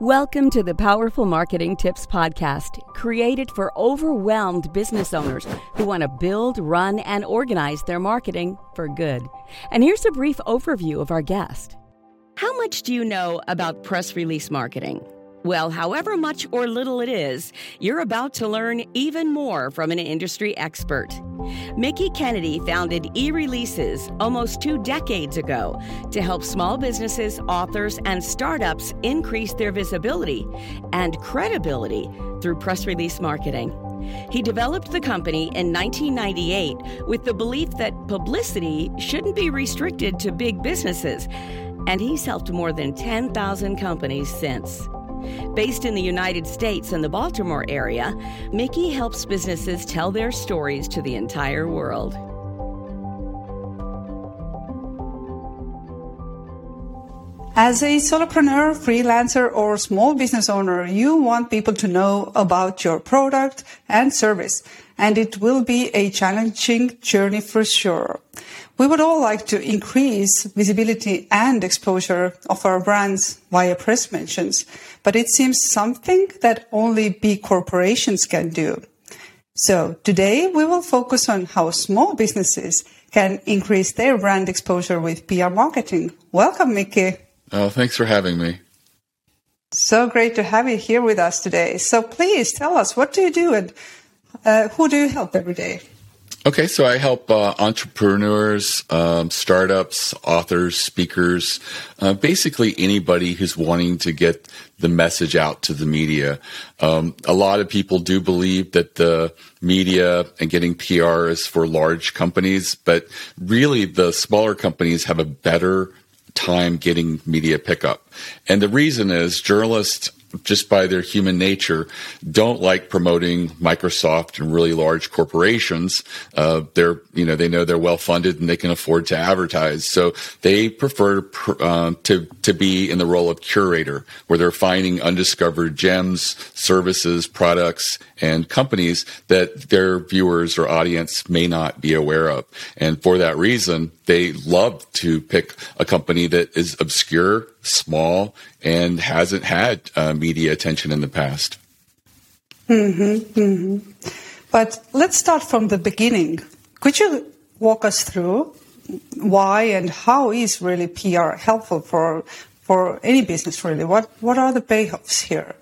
Welcome to the Powerful Marketing Tips Podcast, created for overwhelmed business owners who want to build, run, and organize their marketing for good. And here's a brief overview of our guest. How much do you know about press release marketing? Well, however much or little it is, you're about to learn even more from an industry expert. Mickie Kennedy founded eReleases almost two decades ago to help small businesses, authors, and startups increase their visibility and credibility through press release marketing. He developed the company in 1998 with the belief that publicity shouldn't be restricted to big businesses, and he's helped more than 10,000 companies since. Based in the United States and the Baltimore area, Mickie helps businesses tell their stories to the entire world. As a solopreneur, freelancer, or small business owner, you want people to know about your product and service, and it will be a challenging journey for sure. We would all like to increase visibility and exposure of our brands via press mentions, but it seems something that only big corporations can do. So today we will focus on how small businesses can increase their brand exposure with PR marketing. Welcome, Mickie. Oh, thanks for having me. So great to have you here with us today. So please tell us, what do you do and uh, who do you help every day? Okay, so I help uh, entrepreneurs, um, startups, authors, speakers, uh, basically anybody who's wanting to get the message out to the media. Um, a lot of people do believe that the media and getting PR is for large companies, but really the smaller companies have a better time getting media pickup. And the reason is journalists just by their human nature, don't like promoting Microsoft and really large corporations. Uh, they're, you know, they know they're well funded and they can afford to advertise. So they prefer uh, to to be in the role of curator, where they're finding undiscovered gems, services, products, and companies that their viewers or audience may not be aware of. And for that reason, they love to pick a company that is obscure, small, and hasn't had uh, media attention in the past. Mm-hmm, mm-hmm. But let's start from the beginning. Could you walk us through why and how is really PR helpful for for any business? Really, what what are the payoffs here?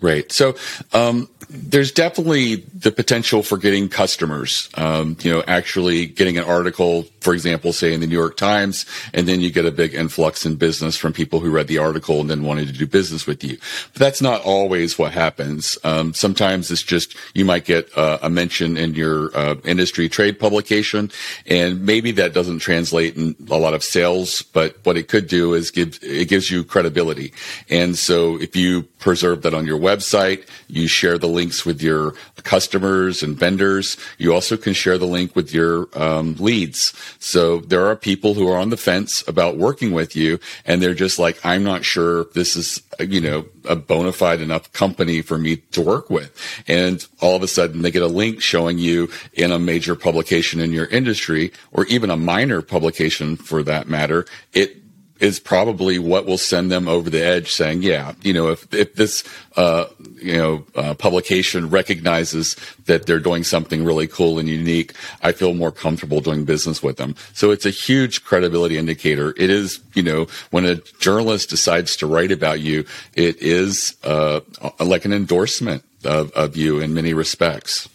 Right. So um, there's definitely the potential for getting customers. Um, you know, actually getting an article, for example, say in the New York Times, and then you get a big influx in business from people who read the article and then wanted to do business with you. But that's not always what happens. Um, sometimes it's just you might get uh, a mention in your uh, industry trade publication, and maybe that doesn't translate in a lot of sales. But what it could do is give it gives you credibility. And so if you preserve that on your website. You share the links with your customers and vendors. You also can share the link with your um, leads. So there are people who are on the fence about working with you, and they're just like, I'm not sure this is, you know, a bona fide enough company for me to work with. And all of a sudden they get a link showing you in a major publication in your industry, or even a minor publication for that matter. It is probably what will send them over the edge saying, yeah, you know, if, if this, uh, you know, uh, publication recognizes that they're doing something really cool and unique, I feel more comfortable doing business with them. So it's a huge credibility indicator. It is, you know, when a journalist decides to write about you, it is, uh, like an endorsement of, of you in many respects.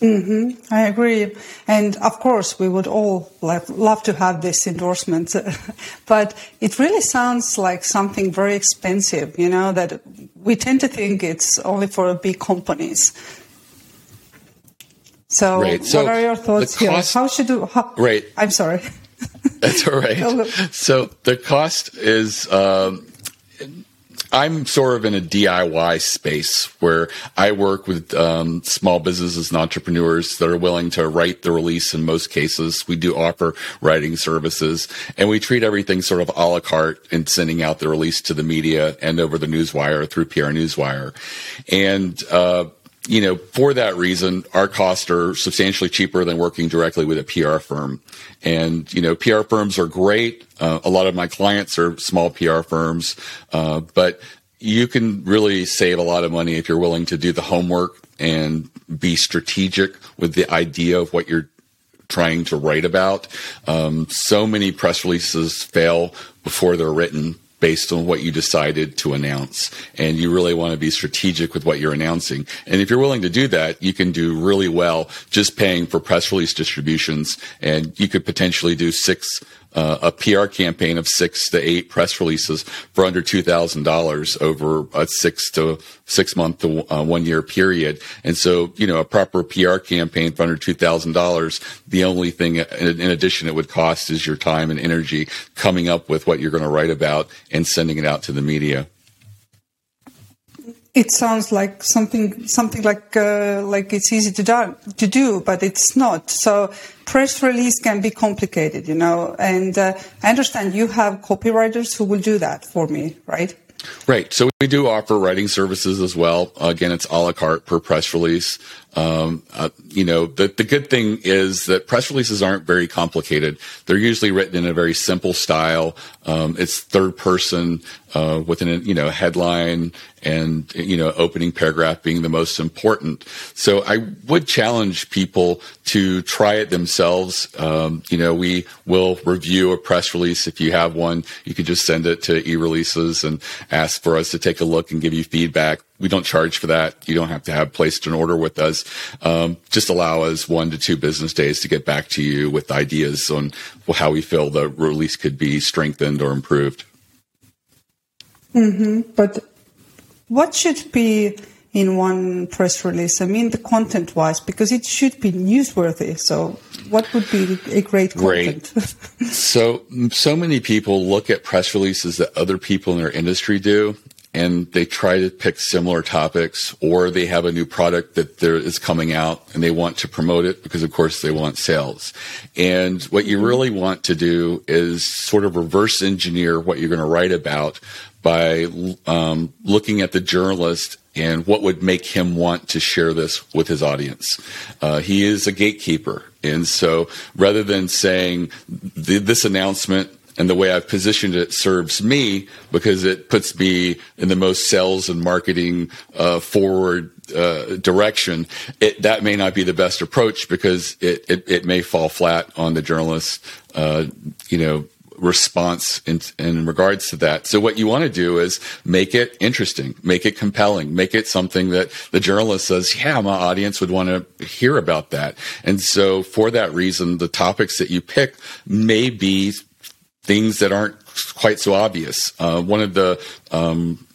Mm-hmm. I agree. And of course, we would all love, love to have this endorsement, but it really sounds like something very expensive, you know, that we tend to think it's only for big companies. So, right. so what are your thoughts cost, here? How should do? How, right. I'm sorry. That's all right. so the cost is um, I'm sort of in a DIY space where I work with um, small businesses and entrepreneurs that are willing to write the release in most cases. We do offer writing services and we treat everything sort of a la carte in sending out the release to the media and over the newswire through PR Newswire. And, uh, you know, for that reason, our costs are substantially cheaper than working directly with a PR firm. And, you know, PR firms are great. Uh, a lot of my clients are small PR firms, uh, but you can really save a lot of money if you're willing to do the homework and be strategic with the idea of what you're trying to write about. Um, so many press releases fail before they're written based on what you decided to announce. And you really want to be strategic with what you're announcing. And if you're willing to do that, you can do really well just paying for press release distributions. And you could potentially do six uh, a PR campaign of six to eight press releases for under two thousand dollars over a six to six month to uh, one year period. And so, you know, a proper PR campaign for under two thousand dollars, the only thing in, in addition it would cost is your time and energy coming up with what you're going to write about and sending it out to the media it sounds like something something like uh, like it's easy to do, to do, but it's not. So press release can be complicated, you know. And uh, I understand you have copywriters who will do that for me, right? Right. So we do offer writing services as well. Again, it's a la carte per press release. Um, uh, you know, the, the good thing is that press releases aren't very complicated. They're usually written in a very simple style. Um, it's third person uh, with an you know headline and you know opening paragraph being the most important. So I would challenge people to try it themselves. Um, you know, we will review a press release if you have one. You can just send it to eReleases and ask for us to take a look and give you feedback. We don't charge for that. You don't have to have placed an order with us. Um, just allow us one to two business days to get back to you with ideas on how we feel the release could be strengthened or improved. Mm-hmm. But what should be in one press release? I mean, the content wise, because it should be newsworthy. So, what would be a great content? Great. so, so many people look at press releases that other people in their industry do and they try to pick similar topics or they have a new product that there is coming out and they want to promote it because of course they want sales. And what you really want to do is sort of reverse engineer what you're going to write about by um, looking at the journalist and what would make him want to share this with his audience. Uh, he is a gatekeeper. And so rather than saying this announcement and the way I've positioned it serves me because it puts me in the most sales and marketing uh, forward uh, direction. It, that may not be the best approach because it, it, it may fall flat on the journalist, uh, you know, response in, in regards to that. So what you want to do is make it interesting, make it compelling, make it something that the journalist says, yeah, my audience would want to hear about that. And so for that reason, the topics that you pick may be things that aren't quite so obvious. Uh, one of the um,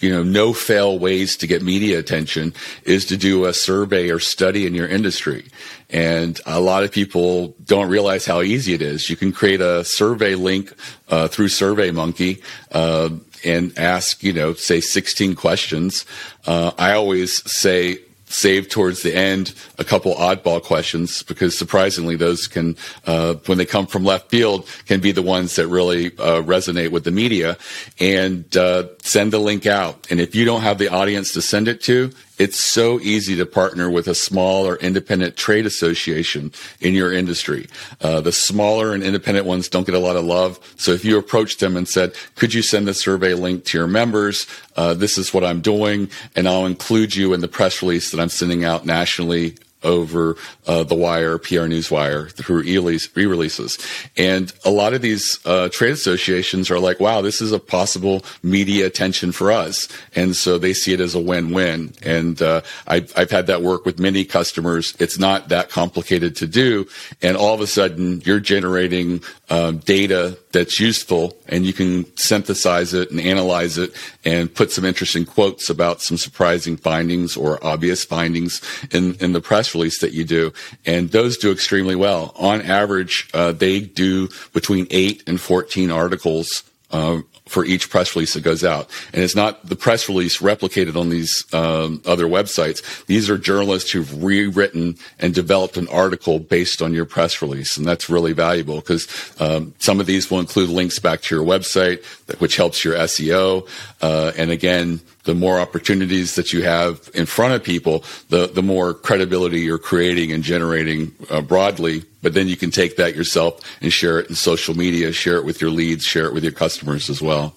you know, no fail ways to get media attention is to do a survey or study in your industry. And a lot of people don't realize how easy it is. You can create a survey link uh, through SurveyMonkey uh, and ask, you know, say 16 questions. Uh, I always say save towards the end a couple oddball questions because surprisingly those can uh, when they come from left field can be the ones that really uh, resonate with the media. And uh, send the link out. And if you don't have the audience to send it to it's so easy to partner with a small or independent trade association in your industry. Uh, the smaller and independent ones don't get a lot of love. So if you approach them and said, could you send the survey link to your members? Uh, this is what I'm doing, and I'll include you in the press release that I'm sending out nationally over uh, the wire, PR Newswire through eReleases. And a lot of these uh, trade associations are like, wow, this is a possible media attention for us. And so they see it as a win-win. And uh, I've, I've had that work with many customers. It's not that complicated to do. And all of a sudden you're generating um, data that's useful and you can synthesize it and analyze it and put some interesting quotes about some surprising findings or obvious findings in, in the press release that you do. And those do extremely well. On average, uh, they do between eight and 14 articles uh, for each press release that goes out. And it's not the press release replicated on these um, other websites. These are journalists who've rewritten and developed an article based on your press release. And that's really valuable because um, some of these will include links back to your website, which helps your SEO. Uh, and again, the more opportunities that you have in front of people, the, the more credibility you're creating and generating uh, broadly. But then you can take that yourself and share it in social media, share it with your leads, share it with your customers as well.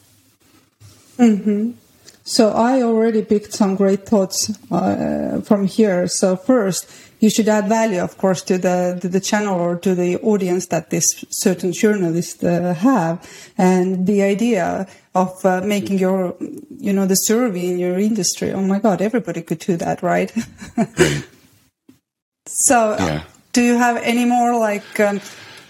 Mm-hmm. So I already picked some great thoughts uh, from here. So first, you should add value, of course, to the to the channel or to the audience that this certain journalist uh, have, and the idea of uh, making your, you know, the survey in your industry. Oh my God, everybody could do that, right? so, yeah. do you have any more like um,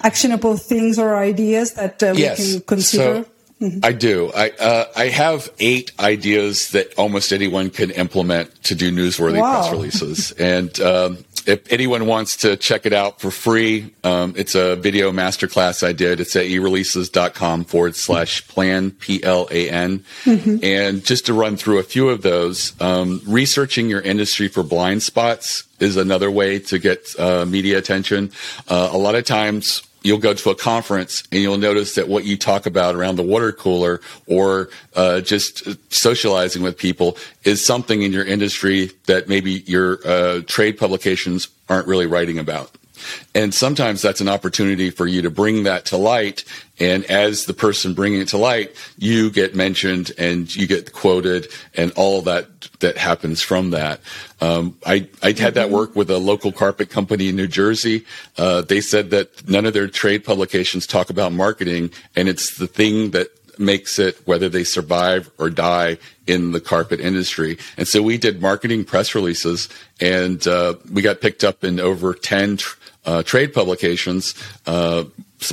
actionable things or ideas that uh, yes. we can consider? So- Mm-hmm. I do. I uh, I have eight ideas that almost anyone can implement to do newsworthy wow. press releases, and um, if anyone wants to check it out for free, um, it's a video masterclass I did. It's at ereleases.com forward slash plan, P L A N. Mm-hmm. And just to run through a few of those, um, researching your industry for blind spots is another way to get uh, media attention. Uh, a lot of times, you'll go to a conference and you'll notice that what you talk about around the water cooler or uh, just socializing with people is something in your industry that maybe your uh, trade publications aren't really writing about. And sometimes that's an opportunity for you to bring that to light. And as the person bringing it to light, you get mentioned and you get quoted and all that that happens from that. Um, I, I had that work with a local carpet company in New Jersey. Uh, they said that none of their trade publications talk about marketing and it's the thing that makes it whether they survive or die in the carpet industry. And so we did marketing press releases and uh, we got picked up in over 10 tr- uh, trade publications uh,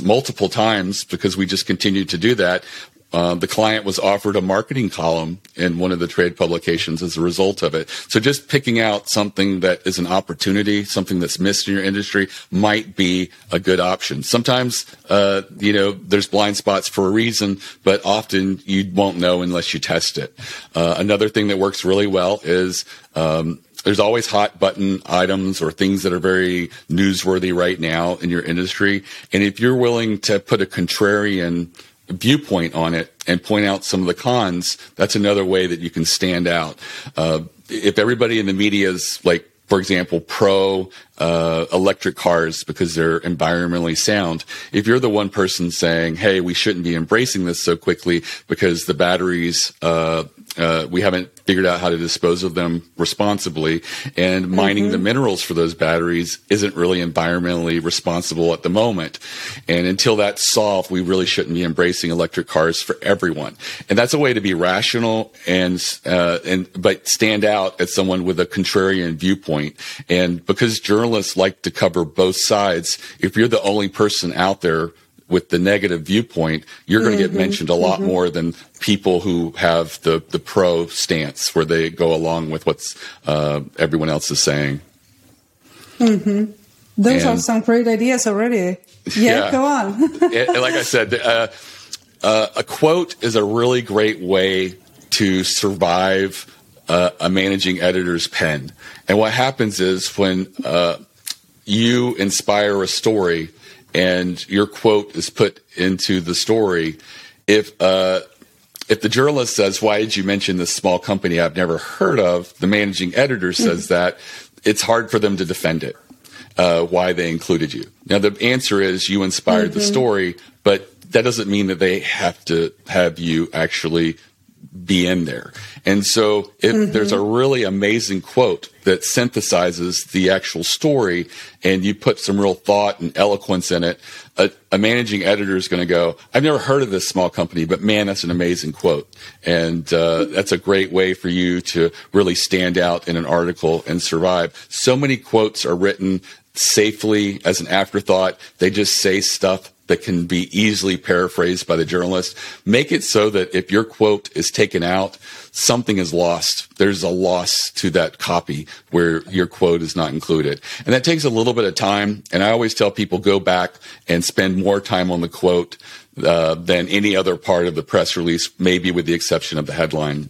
multiple times because we just continued to do that. Uh, the client was offered a marketing column in one of the trade publications as a result of it. So just picking out something that is an opportunity, something that's missed in your industry might be a good option. Sometimes, uh, you know, there's blind spots for a reason, but often you won't know unless you test it. Uh, another thing that works really well is, um, there's always hot button items or things that are very newsworthy right now in your industry. And if you're willing to put a contrarian viewpoint on it and point out some of the cons, that's another way that you can stand out. Uh, if everybody in the media is like, for example, pro uh, electric cars because they're environmentally sound. If you're the one person saying, "Hey, we shouldn't be embracing this so quickly because the batteries uh, uh, we haven't figured out how to dispose of them responsibly, and mining mm-hmm. the minerals for those batteries isn't really environmentally responsible at the moment. And until that's solved, we really shouldn't be embracing electric cars for everyone. And that's a way to be rational and uh, and but stand out as someone with a contrarian viewpoint. And because journalists like to cover both sides, if you're the only person out there with the negative viewpoint, you're going to mm-hmm, get mentioned a lot mm-hmm. more than people who have the, the pro stance where they go along with what's uh, everyone else is saying. Mm-hmm. Those and, are some great ideas already. Yeah, yeah. go on. and, like I said, uh, uh, a quote is a really great way to survive uh, a managing editor's pen. And what happens is when uh, you inspire a story – and your quote is put into the story, if uh, if the journalist says, "Why did you mention this small company I've never heard of?" the managing editor says mm-hmm. that it's hard for them to defend it. Uh, why they included you. Now the answer is you inspired mm-hmm. the story, but that doesn't mean that they have to have you actually be in there. And so if mm-hmm. there's a really amazing quote that synthesizes the actual story and you put some real thought and eloquence in it, a, a managing editor is going to go, I've never heard of this small company, but man, that's an amazing quote. And uh, that's a great way for you to really stand out in an article and survive. So many quotes are written safely as an afterthought. They just say stuff that can be easily paraphrased by the journalist. Make it so that if your quote is taken out, something is lost. There's a loss to that copy where your quote is not included. And that takes a little bit of time. And I always tell people go back and spend more time on the quote uh, than any other part of the press release, maybe with the exception of the headline.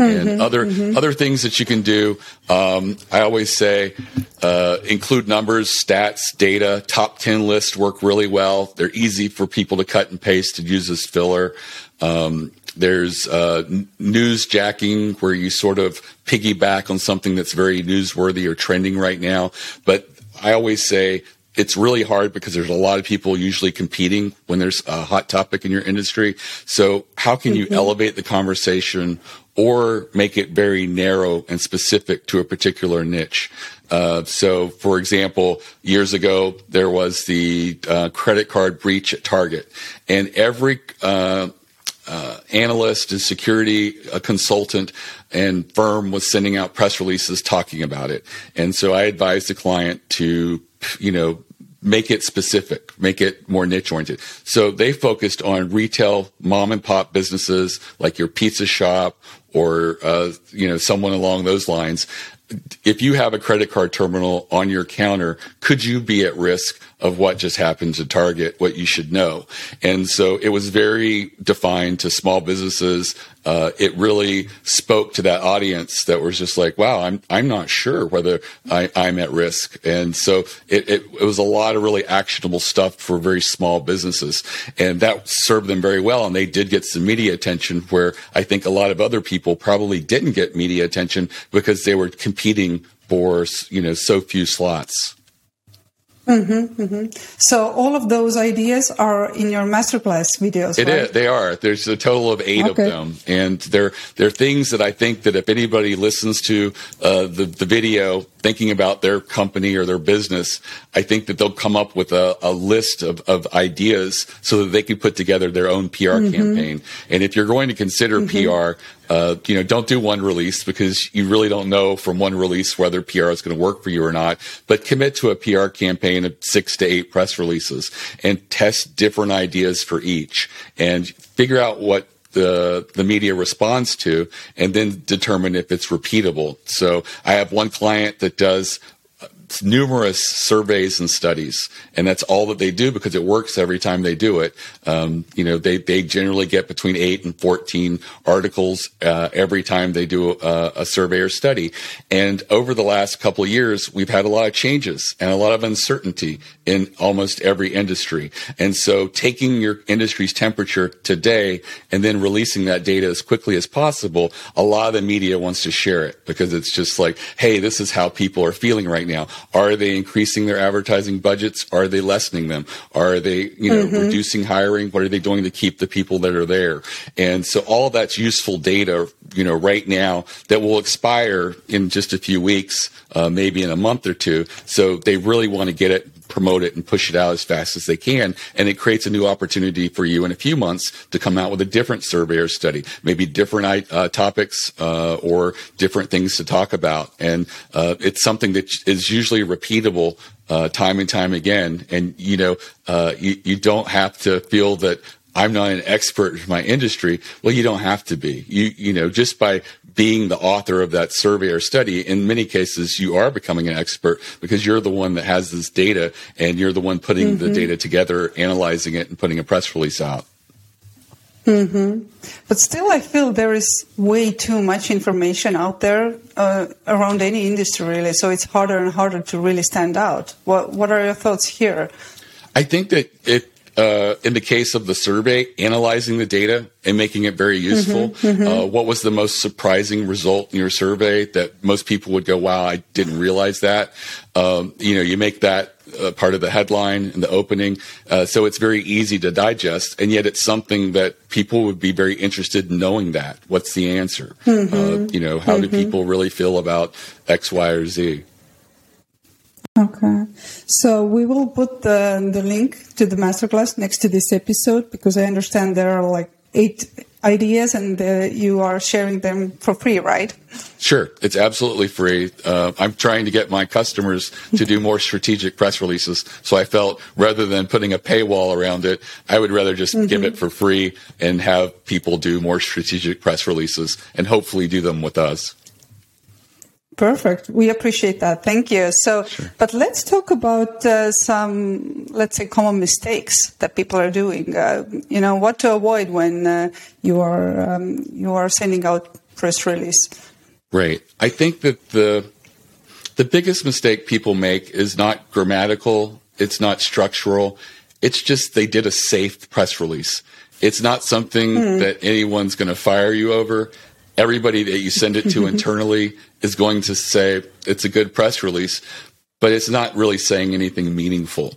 Mm-hmm, and other mm-hmm. other things that you can do. Um, I always say uh, include numbers, stats, data. Top ten lists work really well. They're easy for people to cut and paste to use as filler. Um, there's uh, news jacking where you sort of piggyback on something that's very newsworthy or trending right now. But I always say it's really hard because there's a lot of people usually competing when there's a hot topic in your industry. So how can you mm-hmm. elevate the conversation or make it very narrow and specific to a particular niche? Uh, so, for example, years ago there was the uh, credit card breach at Target, and every uh, uh analyst and security consultant and firm was sending out press releases talking about it. And so I advised the client to you know, make it specific, make it more niche oriented. So they focused on retail mom and pop businesses like your pizza shop or, uh, you know, someone along those lines. If you have a credit card terminal on your counter, could you be at risk of what just happened to Target, what you should know. And so it was very defined to small businesses. Uh, it really spoke to that audience that was just like, wow, I'm, I'm not sure whether I, am at risk. And so it, it, it, was a lot of really actionable stuff for very small businesses. And that served them very well. And they did get some media attention where I think a lot of other people probably didn't get media attention because they were competing for, you know, so few slots. Mm-hmm, mm-hmm. So all of those ideas are in your masterclass videos. It right? is, They are. There's a total of eight okay. of them, and they're they're things that I think that if anybody listens to uh, the the video, thinking about their company or their business, I think that they'll come up with a, a list of, of ideas so that they can put together their own PR mm-hmm. campaign. And if you're going to consider mm-hmm. PR, uh, you know, don't do one release because you really don't know from one release whether PR is going to work for you or not. But commit to a PR campaign of six to eight press releases and test different ideas for each and figure out what the the media responds to and then determine if it's repeatable. So I have one client that does numerous surveys and studies, and that's all that they do because it works every time they do it. Um, you know, they they generally get between eight and fourteen articles uh, every time they do a, a, survey or study. And over the last couple of years, we've had a lot of changes and a lot of uncertainty in almost every industry. And so, taking your industry's temperature today and then releasing that data as quickly as possible, a lot of the media wants to share it because it's just like, hey, this is how people are feeling right now are they increasing their advertising budgets? Are they lessening them? Are they, you know, mm-hmm. reducing hiring? What are they doing to keep the people that are there? And so all that's useful data, you know, right now that will expire in just a few weeks, uh, maybe in a month or two. So they really want to get it promote it and push it out as fast as they can. And it creates a new opportunity for you in a few months to come out with a different survey or study, maybe different uh, topics uh, or different things to talk about. And uh, it's something that is usually repeatable uh, time and time again. And, you know, uh, you, you don't have to feel that I'm not an expert in my industry. Well, you don't have to be. You, you know, just by being the author of that survey or study, in many cases, you are becoming an expert because you're the one that has this data and you're the one putting mm-hmm. the data together, analyzing it, and putting a press release out. Mm-hmm. But still, I feel there is way too much information out there uh, around any industry, really. So it's harder and harder to really stand out. What What are your thoughts here? I think that it uh, in the case of the survey, analyzing the data and making it very useful. Mm-hmm, mm-hmm. Uh, what was the most surprising result in your survey that most people would go, "Wow, I didn't realize that." Um, you know, you make that uh, part of the headline and the opening, uh, so it's very easy to digest, and yet it's something that people would be very interested in knowing. That what's the answer? Mm-hmm. Uh, you know, how do mm-hmm. people really feel about X, Y, or Z? Okay. So we will put the, the link to the masterclass next to this episode because I understand there are like eight ideas and uh, you are sharing them for free, right? Sure. It's absolutely free. Uh, I'm trying to get my customers to do more strategic press releases. So I felt rather than putting a paywall around it, I would rather just mm-hmm. give it for free and have people do more strategic press releases and hopefully do them with us. Perfect. We appreciate that. Thank you. So, sure. but let's talk about uh, some, let's say, common mistakes that people are doing. Uh, you know, what to avoid when uh, you are um, you are sending out press release. Right. I think that the the biggest mistake people make is not grammatical. It's not structural. It's just they did a safe press release. It's not something mm. that anyone's going to fire you over. Everybody that you send it to internally is going to say it's a good press release, but it's not really saying anything meaningful.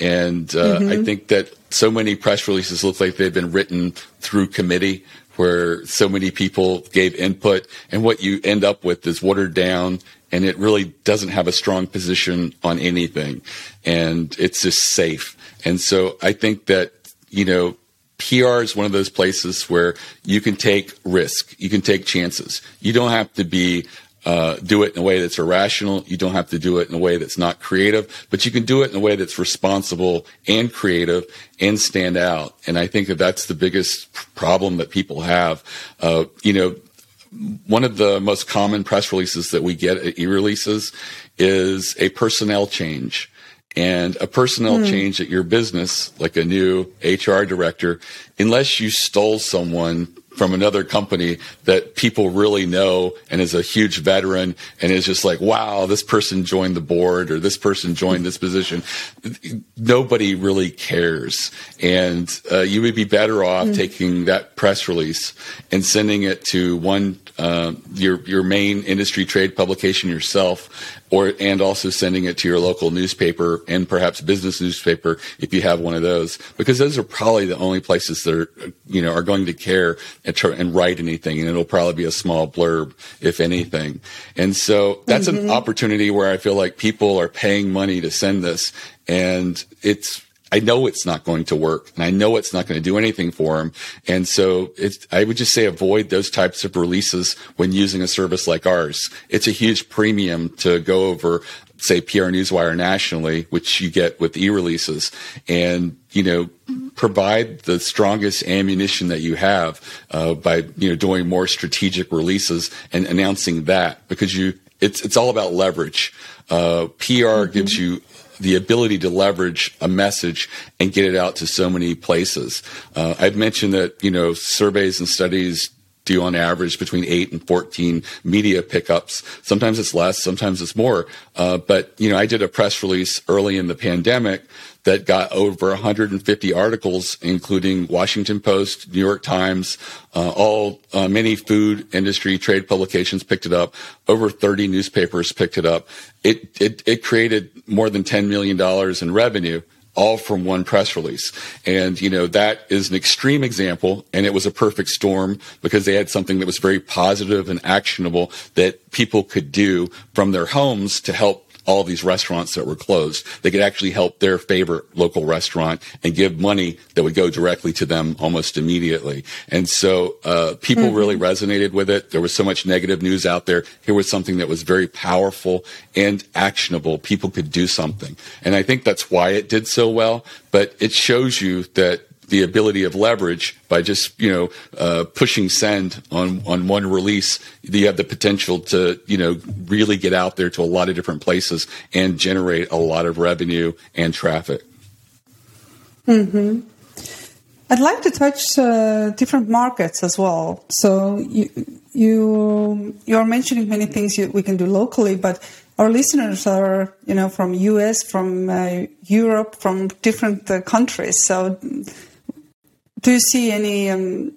And uh, mm-hmm. I think that so many press releases look like they've been written through committee where so many people gave input and what you end up with is watered down and it really doesn't have a strong position on anything and it's just safe. And so I think that, you know, PR is one of those places where you can take risk, you can take chances. You don't have to be uh, do it in a way that's irrational. You don't have to do it in a way that's not creative, but you can do it in a way that's responsible and creative and stand out. And I think that that's the biggest problem that people have. Uh, you know, one of the most common press releases that we get at eReleases is a personnel change. And a personnel mm. change at your business, like a new HR director, unless you stole someone from another company that people really know and is a huge veteran and is just like, wow, this person joined the board or this person joined this position. Nobody really cares. And uh, you would be better off mm. taking that press release and sending it to one, uh, your, your main industry trade publication yourself or and also sending it to your local newspaper and perhaps business newspaper if you have one of those because those are probably the only places that are you know are going to care and, try, and write anything and it'll probably be a small blurb if anything and so that's mm-hmm. an opportunity where i feel like people are paying money to send this and it's I know it's not going to work and I know it's not going to do anything for them. And so I would just say avoid those types of releases when using a service like ours. It's a huge premium to go over, say, PR Newswire nationally, which you get with eReleases and, you know, provide the strongest ammunition that you have, uh, by, you know, doing more strategic releases and announcing that because you, it's, it's all about leverage. Uh, PR mm-hmm. gives you the ability to leverage a message and get it out to so many places. Uh, I've mentioned that, you know, surveys and studies do on average between 8 and 14 media pickups. Sometimes it's less, sometimes it's more. Uh, but, you know, I did a press release early in the pandemic that got over 150 articles, including Washington Post, New York Times, uh, all uh, many food industry trade publications picked it up. Over 30 newspapers picked it up. It it, it created more than 10 million dollars in revenue all from one press release. And, you know, that is an extreme example. And it was a perfect storm because they had something that was very positive and actionable that people could do from their homes to help all these restaurants that were closed. They could actually help their favorite local restaurant and give money that would go directly to them almost immediately. And so uh, people mm-hmm. really resonated with it. There was so much negative news out there. Here was something that was very powerful and actionable. People could do something. And I think that's why it did so well. But it shows you that the ability of leverage by just you know uh, pushing send on on one release you have the potential to you know really get out there to a lot of different places and generate a lot of revenue and traffic hmm I'd like to touch uh, different markets as well. So you you you are mentioning many things you, we can do locally, but our listeners are you know from US, from uh, Europe, from different uh, countries. So do you see any? Um,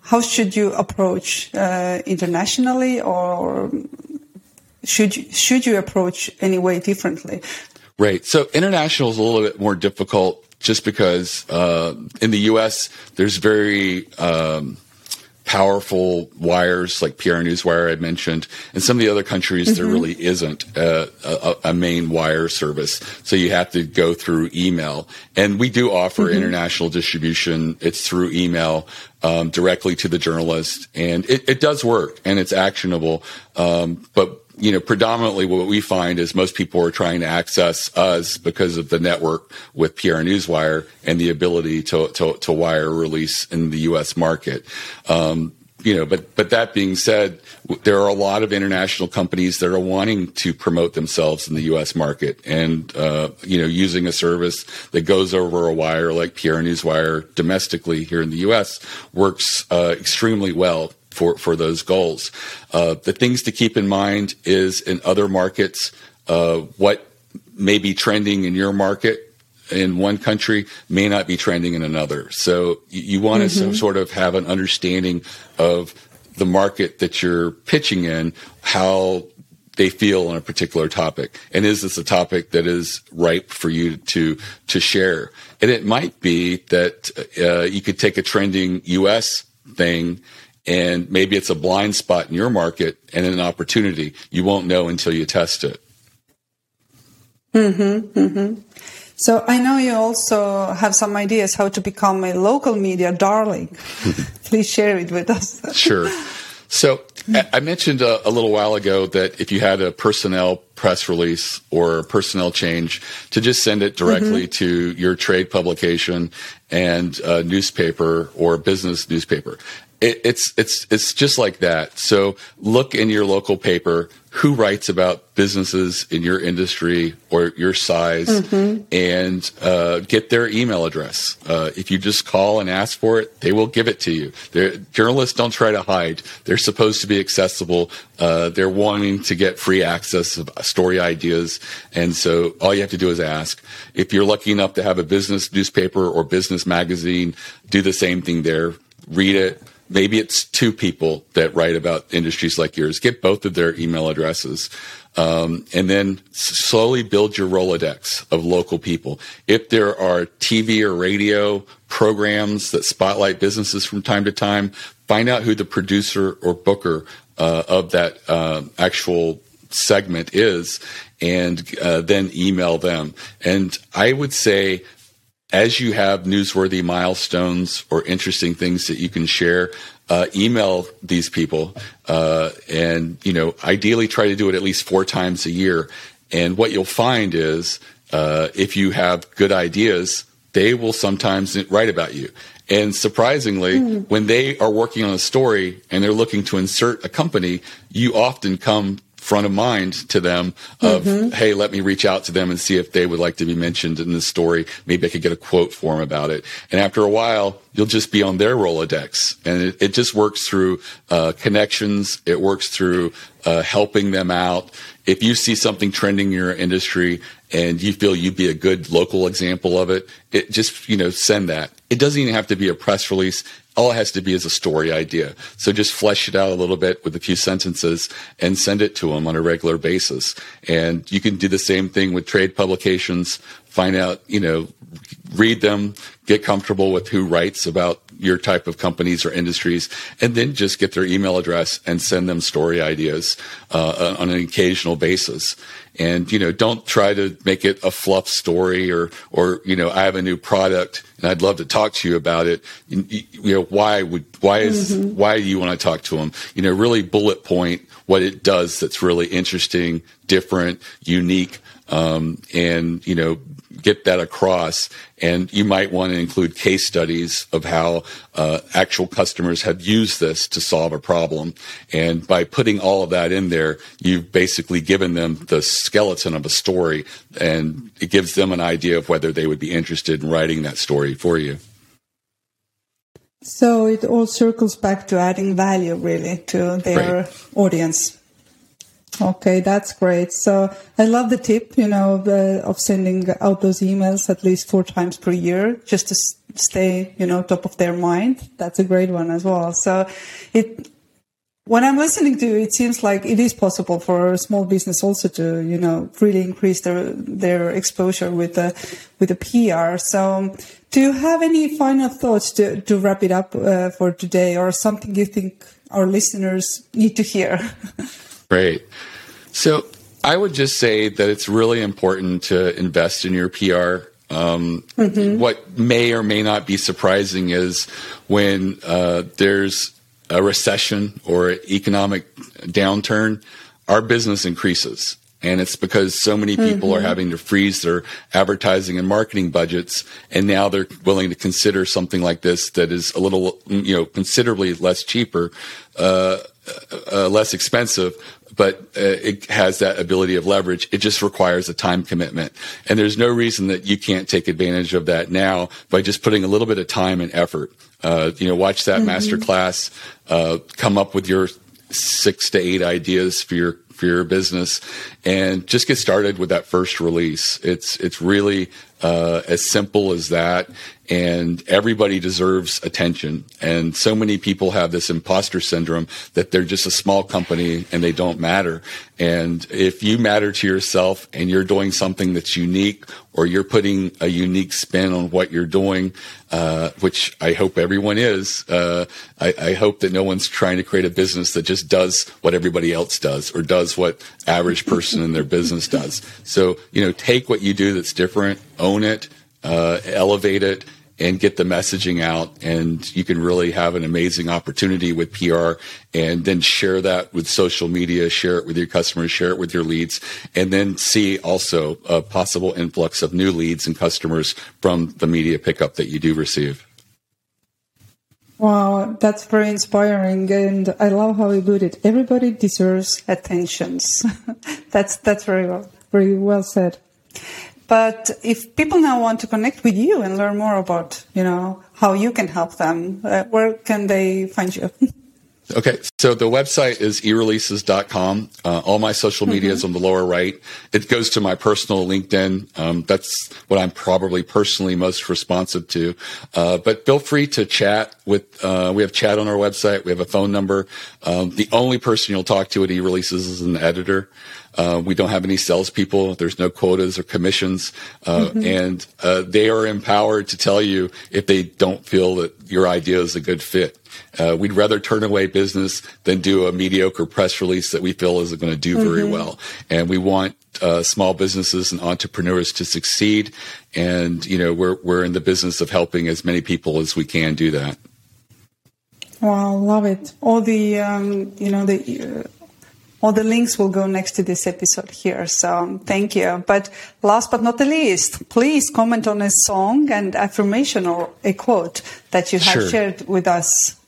how should you approach uh, internationally, or should you, should you approach any way differently? Right. So international is a little bit more difficult, just because uh, in the U.S. there's very um, powerful wires like PR Newswire I mentioned. In some of the other countries, mm-hmm. there really isn't a, a, a, main wire service. So you have to go through email. And we do offer mm-hmm. international distribution. It's through email. Um, directly to the journalist, and it, it does work, and it's actionable. Um, but you know, predominantly what we find is most people are trying to access us because of the network with PR Newswire and the ability to, to, to wire release in the U.S. market. Um, you know, but but that being said, there are a lot of international companies that are wanting to promote themselves in the U.S. market, and uh, you know, using a service that goes over a wire like PR Newswire domestically here in the U.S. works uh, extremely well for, for those goals. Uh, the things to keep in mind is in other markets, uh, what may be trending in your market in one country may not be trending in another. So you, you want mm-hmm. to sort of have an understanding of the market that you're pitching in, how they feel on a particular topic, and is this a topic that is ripe for you to to share? And it might be that uh, you could take a trending U.S. thing and maybe it's a blind spot in your market and an opportunity. You won't know until you test it. Mm-hmm, mm-hmm. So I know you also have some ideas how to become a local media darling. Please share it with us. sure. So I mentioned a, a, little while ago that if you had a personnel press release or a personnel change, to just send it directly mm-hmm. to your trade publication and newspaper or business newspaper it, it's it's it's just like that. So look in your local paper who writes about businesses in your industry or your size, mm-hmm. and uh, get their email address. Uh, if you just call and ask for it, they will give it to you. They're, journalists don't try to hide. They're supposed to be accessible. Uh, they're wanting to get free access of story ideas, and so all you have to do is ask. If you're lucky enough to have a business newspaper or business magazine, do the same thing there. Read it maybe it's two people that write about industries like yours. Get both of their email addresses. Um, and then slowly build your Rolodex of local people. If there are TV or radio programs that spotlight businesses from time to time, find out who the producer or booker uh, of that uh, actual segment is, and uh, then email them. And I would say as you have newsworthy milestones or interesting things that you can share, uh, email these people, uh, and you know, ideally try to do it at least four times a year. And what you'll find is, uh, if you have good ideas, they will sometimes write about you. And surprisingly, mm. when they are working on a story and they're looking to insert a company, you often come front of mind to them of, mm-hmm. hey, let me reach out to them and see if they would like to be mentioned in this story. Maybe I could get a quote for them about it. And after a while, you'll just be on their Rolodex. And it, it just works through uh, connections. It works through uh, helping them out. If you see something trending in your industry and you feel you'd be a good local example of it, it just, you know, send that. It doesn't even have to be a press release. All it has to be is a story idea. So just flesh it out a little bit with a few sentences and send it to them on a regular basis. And you can do the same thing with trade publications. Find out, you know, read them, get comfortable with who writes about your type of companies or industries, and then just get their email address and send them story ideas uh, on an occasional basis. And you know, don't try to make it a fluff story or or you know, I have a new product and I'd love to talk to you about it. You, you know, why would why is mm-hmm. why do you want to talk to them? You know, really bullet point what it does that's really interesting, different, unique, um, and you know get that across. And you might want to include case studies of how uh, actual customers have used this to solve a problem. And by putting all of that in there, you've basically given them the skeleton of a story, and it gives them an idea of whether they would be interested in writing that story for you. So it all circles back to adding value, really, to their right. audience. Okay, that's great. So I love the tip, you know, the, of sending out those emails at least four times per year just to stay, you know, top of their mind. That's a great one as well. So it, when I'm listening to you, it seems like it is possible for a small business also to, you know, really increase their, their exposure with the, with the PR. So do you have any final thoughts to, to wrap it up uh, for today or something you think our listeners need to hear? Great. So I would just say that it's really important to invest in your PR. Um, mm-hmm. What may or may not be surprising is when uh, there's a recession or economic downturn, our business increases. And it's because so many people mm-hmm. are having to freeze their advertising and marketing budgets. And now they're willing to consider something like this that is a little, you know, considerably less cheaper, uh, uh, less expensive, but uh, it has that ability of leverage. It just requires a time commitment. And there's no reason that you can't take advantage of that now by just putting a little bit of time and effort. Uh, you know, watch that mm-hmm. master class, uh, come up with your six to eight ideas for your for your business and just get started with that first release. It's it's really uh, as simple as that. And everybody deserves attention. And so many people have this imposter syndrome that they're just a small company and they don't matter. And if you matter to yourself and you're doing something that's unique or you're putting a unique spin on what you're doing, uh, which I hope everyone is, uh, I, I hope that no one's trying to create a business that just does what everybody else does or does what average person in their business does. So, you know, take what you do that's different, own it, uh, elevate it, and get the messaging out. And you can really have an amazing opportunity with PR and then share that with social media, share it with your customers, share it with your leads, and then see also a possible influx of new leads and customers from the media pickup that you do receive. Wow, that's very inspiring, and I love how you put it. Everybody deserves attentions. that's that's very well, very well said. But if people now want to connect with you and learn more about, you know, how you can help them, uh, where can they find you? Okay, so the website is ereleases.com. Uh, all my social media mm-hmm. is on the lower right. It goes to my personal LinkedIn. Um, that's what I'm probably personally most responsive to. Uh, but feel free to chat with, uh, we have chat on our website. We have a phone number. Um, the only person you'll talk to at eReleases is an editor. Uh, we don't have any salespeople. There's no quotas or commissions, uh, mm-hmm. and uh, they are empowered to tell you if they don't feel that your idea is a good fit. Uh, we'd rather turn away business than do a mediocre press release that we feel isn't going to do very mm-hmm. well. And we want uh, small businesses and entrepreneurs to succeed. And you know, we're we're in the business of helping as many people as we can do that. Wow, love it! All the um, you know the. All the links will go next to this episode here. So thank you. But last but not the least, please comment on a song and affirmation or a quote that you have sure. shared with us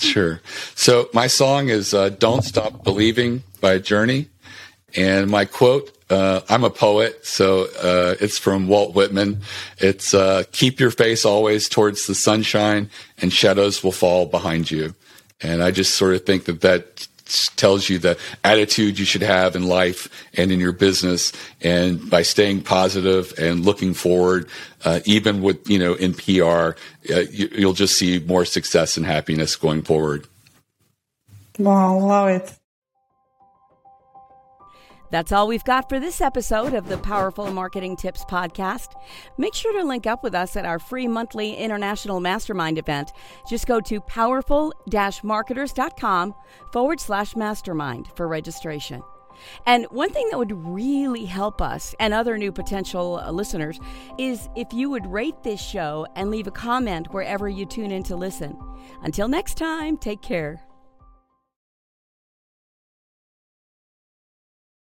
Sure. So my song is uh, "Don't Stop Believing" by Journey, and my quote. Uh, I'm a poet, so uh, it's from Walt Whitman. It's uh, "Keep your face always towards the sunshine, and shadows will fall behind you." And I just sort of think that that tells you the attitude you should have in life and in your business. And by staying positive and looking forward, uh, even with, you know, in PR, uh, you, you'll just see more success and happiness going forward. Wow, love it. That's all we've got for this episode of the Powerful Marketing Tips Podcast. Make sure to link up with us at our free monthly international mastermind event. Just go to powerful marketers.com forward slash mastermind for registration. And one thing that would really help us and other new potential uh, listeners is if you would rate this show and leave a comment wherever you tune in to listen. Until next time, take care.